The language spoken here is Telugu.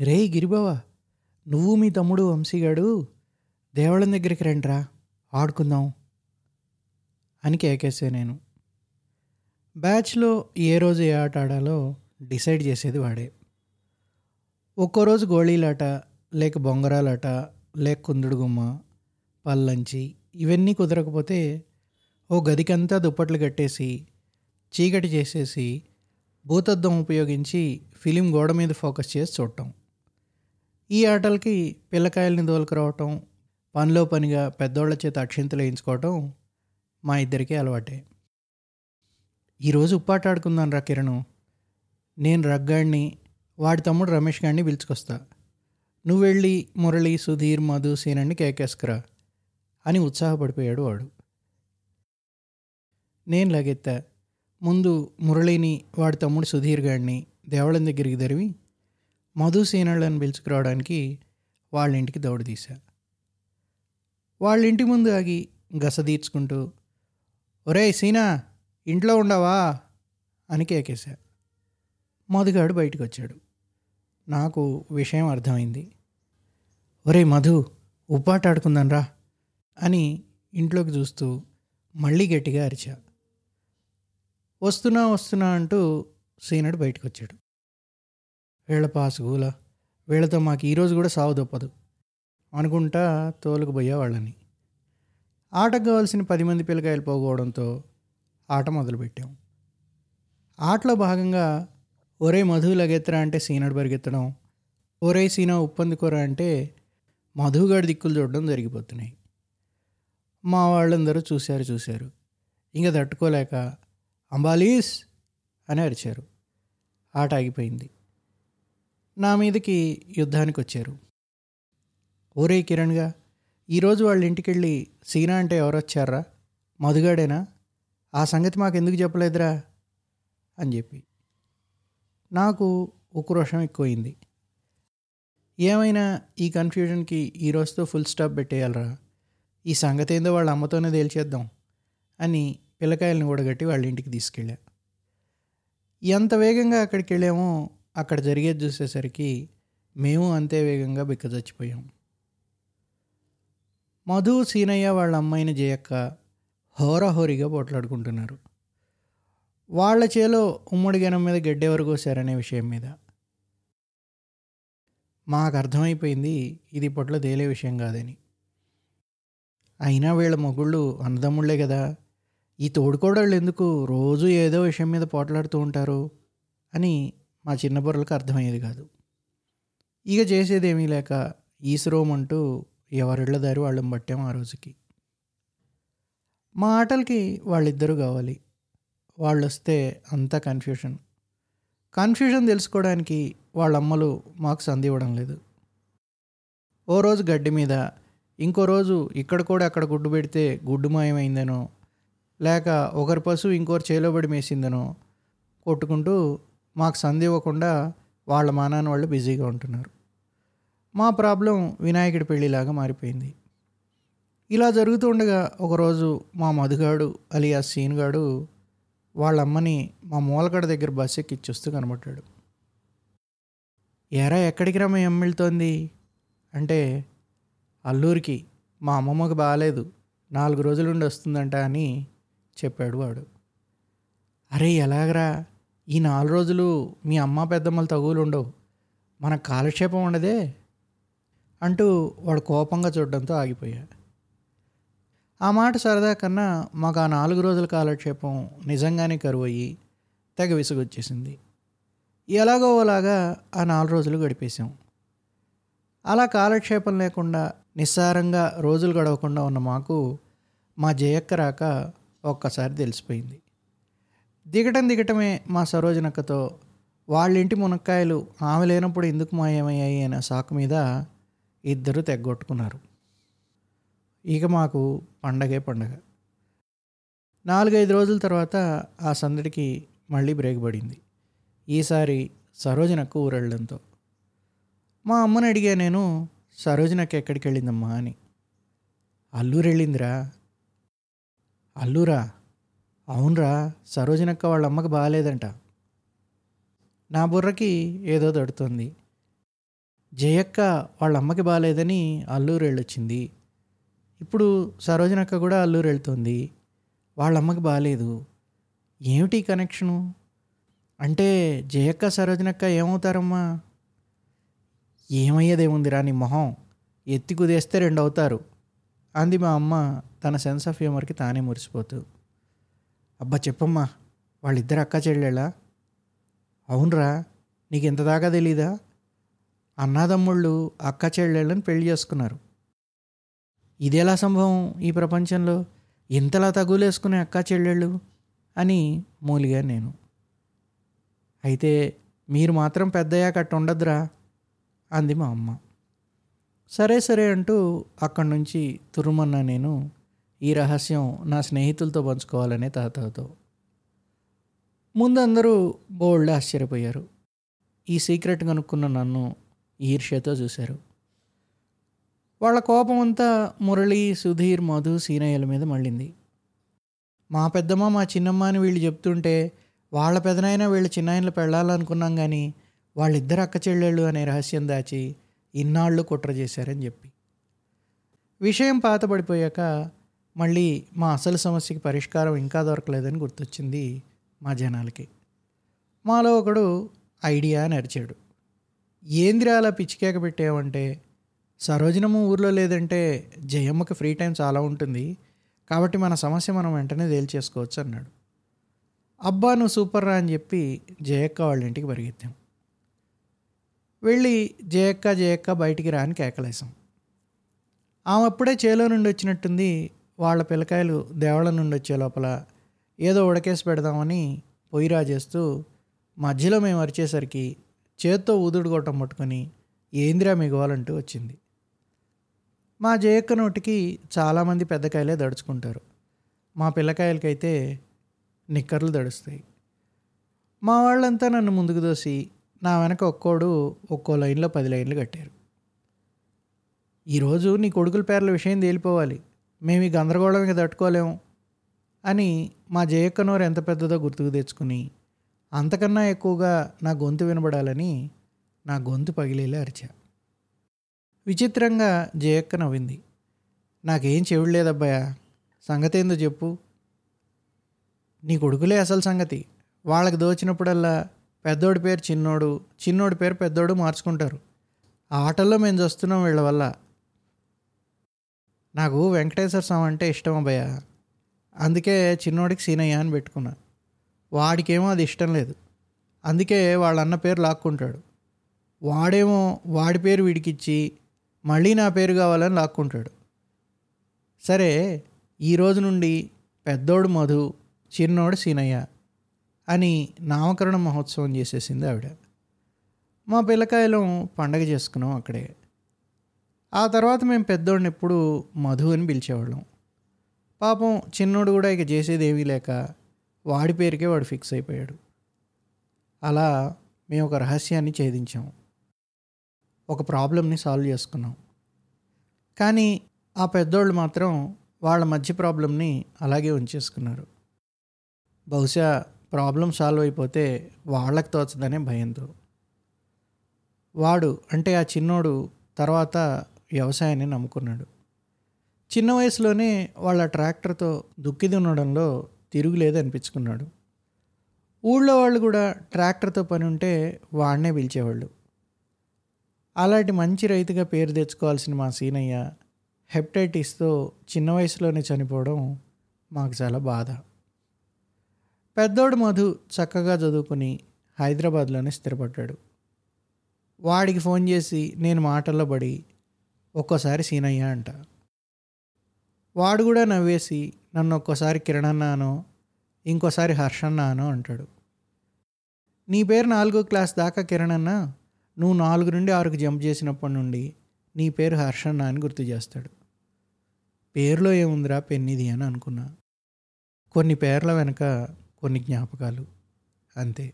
రేయ్ గిరిబావ నువ్వు మీ తమ్ముడు వంశీగాడు దేవాలయం దగ్గరికి రండిరా ఆడుకుందాం అని కేకేసే నేను. బ్యాచ్లో ఏ రోజు ఏ ఆట ఆడాలో డిసైడ్ చేసేది వాడే. ఒక్కో రోజు గోళీలాట లేక బొంగరాలాట లేక కుందుడు గుమ్మ పల్లంచి ఇవన్నీ కుదరకపోతే ఓ గదికంతా దుప్పట్లు కట్టేసి చీకటి చేసేసి భూతద్దం ఉపయోగించి ఫిలిం గోడ మీద ఫోకస్ చేసి చూడటం. ఈ ఆటలకి పిల్లకాయల్ని దోలుకురావటం పనిలో పనిగా పెద్దోళ్ళ చేత అక్షింతలు వేయించుకోవటం మా ఇద్దరికీ అలవాటే. ఈరోజు ఉప్పాట ఆడుకుందాం రా కిరణ్. నేను రగ్గాడిని వాడి తమ్ముడు రమేష్ గాడిని పిలుచుకొస్తా. నువ్వు వెళ్ళి మురళి సుధీర్ మధు సీనని కేకేసుకురా అని ఉత్సాహపడిపోయాడు వాడు. నేను లగెత్తా. ముందు మురళిని వాడి తమ్ముడు సుధీర్ గాడిని దేవళం దగ్గరికి తరివి మధు పిలుచుకురావడానికి వాళ్ళ ఇంటికి దౌడు తీశా. వాళ్ళ ఇంటి ముందు ఆగి గస తీర్చుకుంటూ ఒరే సీనా ఇంట్లో ఉండవా? అని కేకేశా. మధుగాడు బయటకు వచ్చాడు నాకు విషయం అర్థమైంది. ఒరే మధు ఉప్పాట ఆడుకుందాం రా అని ఇంట్లోకి చూస్తూ మళ్ళీ గట్టిగా అరిచా. వస్తున్నా వస్తున్నా అంటూ సీనడు బయటకు వచ్చాడు వీళ్ళ పాసుగూల వీళ్ళతో మాకు ఈరోజు కూడా సావు దొప్పదు అనుకుంటా తోలుకుపోయేవాళ్ళని వాళ్ళని ఆటకు కావాల్సిన పది మంది పిల్లకాయలు పోగొవడంతో ఆట మొదలుపెట్టాం. ఆటలో భాగంగా ఒరే మధు లగెత్తరా అంటే సీనడు పరిగెత్తడం ఒరే సీనా ఉప్పందుకోరా అంటే మధుగాడి దిక్కులు చూడడం జరిగిపోతున్నాయి. మా వాళ్ళందరూ చూశారు చూశారు. ఇంకా తట్టుకోలేక అంబాలీస్! అని అరిచారు. ఆట ఆగిపోయింది. నా మీదకి యుద్ధానికి వచ్చారు ఓరే కిరణ్గా ఈరోజు వాళ్ళ ఇంటికి వెళ్ళి సీనా అంటే ఎవరు వచ్చారా మధుగాడేనా? ఆ సంగతి మాకు ఎందుకు చెప్పలేదురా? అని చెప్పి. నాకు ఉక్రోషం ఎక్కువైంది. ఏమైనా ఈ కన్ఫ్యూజన్కి ఈ రోజుతో ఫుల్ స్టాప్ పెట్టేయాలరా. ఈ సంగతి ఏందో వాళ్ళ అమ్మతోనే తేల్చేద్దాం అని పిల్లకాయలను కూడగట్టి వాళ్ళ ఇంటికి తీసుకెళ్ళా. ఎంత వేగంగా అక్కడికి వెళ్ళామో అక్కడ జరిగేది చూసేసరికి మేము అంతే వేగంగా బిక్క చచ్చిపోయాం మధు సీనయ్య వాళ్ళ అమ్మాయిని జయక్క హోరాహోరీగా పోట్లాడుకుంటున్నారు. వాళ్ళ చేలో ఉమ్మడి గనం మీద గడ్డెవరు కోసారనే విషయం మీద. మాకు అర్థమైపోయింది ఇది ఇప్పట్లో తేలే విషయం కాదని. అయినా వీళ్ళ మొగుళ్ళు అన్నదమ్ముళ్ళే కదా ఈ తోడుకోడళ్ళు ఎందుకు రోజు ఏదో విషయం మీద పోట్లాడుతూ ఉంటారు అని మా చిన్న బుర్రలకు అర్థమయ్యేది కాదు. ఇక చేసేదేమీ లేక ఈశ్రోమ్ అంటూ ఎవరిళ్ళ దారి వాళ్ళని పట్టాం ఆ రోజుకి. మా ఆటలకి వాళ్ళిద్దరూ కావాలి. వాళ్ళు వస్తే అంతా కన్ఫ్యూషన్ కన్ఫ్యూజన్ తెలుసుకోవడానికి వాళ్ళ అమ్మలు మాకు సంధి ఇవ్వడం లేదు. ఓ రోజు గడ్డి మీద ఇంకో రోజు ఇక్కడ కూడా అక్కడ గుడ్డు పెడితే గుడ్డు మాయమైందనో లేక ఒకరి పశువు ఇంకోరు చేలోబడి మేసిందనో కొట్టుకుంటూ మాకు సంధి ఇవ్వకుండా వాళ్ళ మానాన్ని వాళ్ళు బిజీగా ఉంటున్నారు. మా ప్రాబ్లం వినాయకుడి పెళ్ళిలాగా మారిపోయింది. ఇలా జరుగుతూ ఉండగా ఒకరోజు మా మధుగాడు అలియా సీన్గాడు వాళ్ళ అమ్మని మా మూలకడ దగ్గర బస్ ఎక్కిచ్చొస్తూ కనబడ్డాడు. ఎరా ఎక్కడికి రా మీ వెళ్తోంది అంటే అల్లూరికి మా అమ్మమ్మకి బాగాలేదు నాలుగు రోజుల నుండి వస్తుందంట అని చెప్పాడు వాడు. అరే ఎలాగరా? ఈ నాలుగు రోజులు మీ అమ్మ పెద్దమ్మలు తగువులు ఉండవు. మన కాలక్షేపం ఉండదే అంటూ వాడు కోపంగా చూడడంతో ఆగిపోయా. ఆ మాట సరదా కన్నా మాకు ఆ నాలుగు రోజుల కాలక్షేపం నిజంగానే కరువు అయ్యి తెగ విసుగొచ్చేసింది. ఎలాగో అలాగా ఆ నాలుగు రోజులు గడిపేశాం. అలా కాలక్షేపం లేకుండా నిస్సారంగా రోజులు గడవకుండా ఉన్న మాకు మా జయక్క రాక ఒక్కసారి తెలిసిపోయింది. దిగటం దిగటమే మా సరోజనక్కతో వాళ్ళింటి మునక్కాయలు ఆమె లేనప్పుడు ఎందుకు మాయమయ్యాయి అనే సాకు మీద ఇద్దరు తెగ్గొట్టుకున్నారు. ఇక మాకు పండగే పండగ. నాలుగైదు రోజుల తర్వాత ఆ సందడికి మళ్ళీ బ్రేక్ పడింది. ఈసారి సరోజనకు ఊరెళ్ళడంతో. మా అమ్మని అడిగా నేను సరోజనక్క ఎక్కడికి వెళ్ళిందమ్మా అని. అల్లూరు వెళ్ళిందిరా అల్లూరా? అవునరా సరోజనక్క వాళ్ళ అమ్మకి బాగాలేదంట నా బుర్రకి ఏదో తడుతుంది. జయక్క వాళ్ళ అమ్మకి బాగాలేదని అల్లూరు వెళ్ళొచ్చింది ఇప్పుడు సరోజనక్క కూడా అల్లూరు వెళ్తుంది వాళ్ళ అమ్మకి బాగాలేదు ఏమిటి కనెక్షను? అంటే జయక్క సరోజనక్క ఏమవుతారమ్మా? ఏమయ్యేదేముందిరా నీ మొహం? ఎత్తి కుదేస్తే రెండు అవుతారు అంది మా అమ్మ తన సెన్స్ ఆఫ్ హ్యూమర్కి తానే మురిసిపోతూ. అబ్బా చెప్పమ్మా వాళ్ళిద్దరు అక్క చెల్లెళ్ళా? అవునరా నీకు ఇంత దాకా తెలీదా? అన్నాదమ్ముళ్ళు అక్క చెల్లెళ్ళని పెళ్ళి చేసుకున్నారు. ఇదేలా సంభవం ఈ ప్రపంచంలో? ఇంతలా తగులేసుకునే అక్క చెల్లెళ్ళు అని మూలిగా నేను. అయితే మీరు మాత్రం పెద్దయ్యాక అట్ట ఉండదురా అంది మా అమ్మ. సరే సరే అంటూ అక్కడి నుంచి తురుమన్నా నేను ఈ రహస్యం నా స్నేహితులతో పంచుకోవాలనే తాతతో ముందందరూ బోల్డ్ ఆశ్చర్యపోయారు. ఈ సీక్రెట్ కనుక్కున్న నన్ను ఈర్ష్యతో చూశారు. వాళ్ళ కోపం అంతా మురళి సుధీర్ మధు సీనయ్యల మీద మళ్ళింది. మా పెద్దమ్మ మా చిన్నమ్మ అని వీళ్ళు చెప్తుంటే వాళ్ళ పెదనైనా వీళ్ళ చిన్నాయనలు పెళ్ళాలనుకున్నాం కానీ వాళ్ళిద్దరు అక్క చెల్లెళ్ళు అనే రహస్యం దాచి ఇన్నాళ్ళు కుట్ర చేశారని చెప్పి. విషయం పాతబడిపోయాక మళ్ళీ మా అసలు సమస్యకి పరిష్కారం ఇంకా దొరకలేదని గుర్తొచ్చింది మా జనాలకి. మాలో ఒకడు ఐడియా అని అరిచాడు. ఏందిరా అలా పిచ్చికేక పెట్టావంటే? సరోజనము ఊర్లో లేదంటే జయమ్మకి ఫ్రీ టైం చాలా ఉంటుంది. కాబట్టి మన సమస్య మనం వెంటనే తేల్చేసుకోవచ్చు అన్నాడు. అబ్బా నువ్వు సూపర్ రా అని చెప్పి జయక్క వాళ్ళ ఇంటికి పరిగెత్తాం. వెళ్ళి జయక్క జయక్క బయటికి రాని కేకలేసాం ఆమె అప్పుడే చేలో నుండి వచ్చినట్టుంది. వాళ్ళ పిల్లకాయలు దేవాళ్ళ నుండి వచ్చే లోపల ఏదో ఉడకేసి పెడదామని పొయ్యి రాజేస్తూ మధ్యలో మేము అరిచేసరికి చేత్తో ఊదుడు గొట్టం పట్టుకొని ఏందిరా మిగవాలంటూ వచ్చింది. మా జయక్క నోటికి చాలామంది పెద్దకాయలే దడుచుకుంటారు. మా పిల్లకాయలకైతే నిక్కర్లు దడుస్తాయి. మా వాళ్ళంతా నన్ను ముందుకు దోసి నా వెనక ఒక్కోడు ఒక్కో లైన్లో పది లైన్లు కట్టారు. ఈరోజు నీ కొడుకుల పేర్ల విషయం తేలిపోవాలి. మేము ఈ గందరగోళం తట్టుకోలేము అని మా జయక్కనోరు ఎంత పెద్దదో గుర్తుకు తెచ్చుకుని అంతకన్నా ఎక్కువగా నా గొంతు వినబడాలని నా గొంతు పగిలేలా అరిచా. విచిత్రంగా జయక్క నవ్వింది. నాకేం చెవులేదబ్బాయా సంగతి ఏందో చెప్పు. నీ కొడుకులే అసలు సంగతి. వాళ్ళకి దోచినప్పుడల్లా పెద్దోడి పేరు చిన్నోడు చిన్నోడి పేరు పెద్దోడు మార్చుకుంటారు. ఆటల్లో మేము చూస్తున్నాం వీళ్ళ వల్ల. నాకు వెంకటేశ్వర స్వామి అంటే ఇష్టం అబ్బయ్య అందుకే చిన్నోడికి సీనయ్య అని పెట్టుకున్నా. వాడికేమో అది ఇష్టం లేదు. అందుకే వాళ్ళ అన్న పేరు లాక్కుంటాడు. వాడేమో వాడి పేరు వీడికిచ్చి మళ్ళీ నా పేరు కావాలని లాక్కుంటాడు. సరే ఈ రోజు నుండి పెద్దోడు మధు చిన్నోడు సీనయ్య అని నామకరణ మహోత్సవం చేసేసింది ఆవిడ. మా పిల్లకాయలు పండగ చేసుకున్నాం అక్కడే. ఆ తర్వాత మేము పెద్దోడిని ఎప్పుడు మధు అని పిలిచేవాళ్ళం. పాపం చిన్నోడు కూడా ఇక చేసేది ఏమీ లేక వాడి పేరుకే వాడు ఫిక్స్ అయిపోయాడు. అలా మేము ఒక రహస్యాన్ని ఛేదించాం. ఒక ప్రాబ్లమ్ని సాల్వ్ చేసుకున్నాం. కానీ ఆ పెద్దోళ్ళు మాత్రం వాళ్ళ మధ్య ప్రాబ్లమ్ని అలాగే ఉంచేసుకున్నారు. బహుశా ప్రాబ్లం సాల్వ్ అయిపోతే వాళ్ళకి తోచదనే భయంతో. వాడు అంటే ఆ చిన్నోడు తర్వాత వ్యవసాయాన్ని నమ్ముకున్నాడు. చిన్న వయసులోనే వాళ్ళ ట్రాక్టర్తో దుక్కి దున్నడంలో తిరుగులేదు అనిపించుకున్నాడు. ఊళ్ళో వాళ్ళు కూడా ట్రాక్టర్తో పని ఉంటే వాడినే పిలిచేవాళ్ళు. అలాంటి మంచి రైతుగా పేరు తెచ్చుకోవాల్సిన మా సీనయ్య హెప్టైటిస్తో చిన్న వయసులోనే చనిపోవడం మాకు చాలా బాధ. పెద్దోడు మధు చక్కగా చదువుకుని హైదరాబాద్లోనే స్థిరపడ్డాడు. వాడికి ఫోన్ చేసి నేను మాటల్లో పడి ఒక్కోసారి సీనయ్య అంట. వాడు కూడా నవ్వేసి నన్ను ఒక్కోసారి కిరణన్నానో ఇంకోసారి హర్షన్నానో అంటాడు. నీ పేరు నాలుగో క్లాస్ దాకా కిరణన్న నువ్వు నాలుగు నుండి ఆరుకు జంప్ చేసినప్పటి నుండి నీ పేరు హర్షన్న అని గుర్తు చేస్తాడు. పేరులో ఏముందిరా పెన్నిది అని అనుకున్నా. కొన్ని పేర్ల వెనక కొన్ని జ్ఞాపకాలు. అంతే.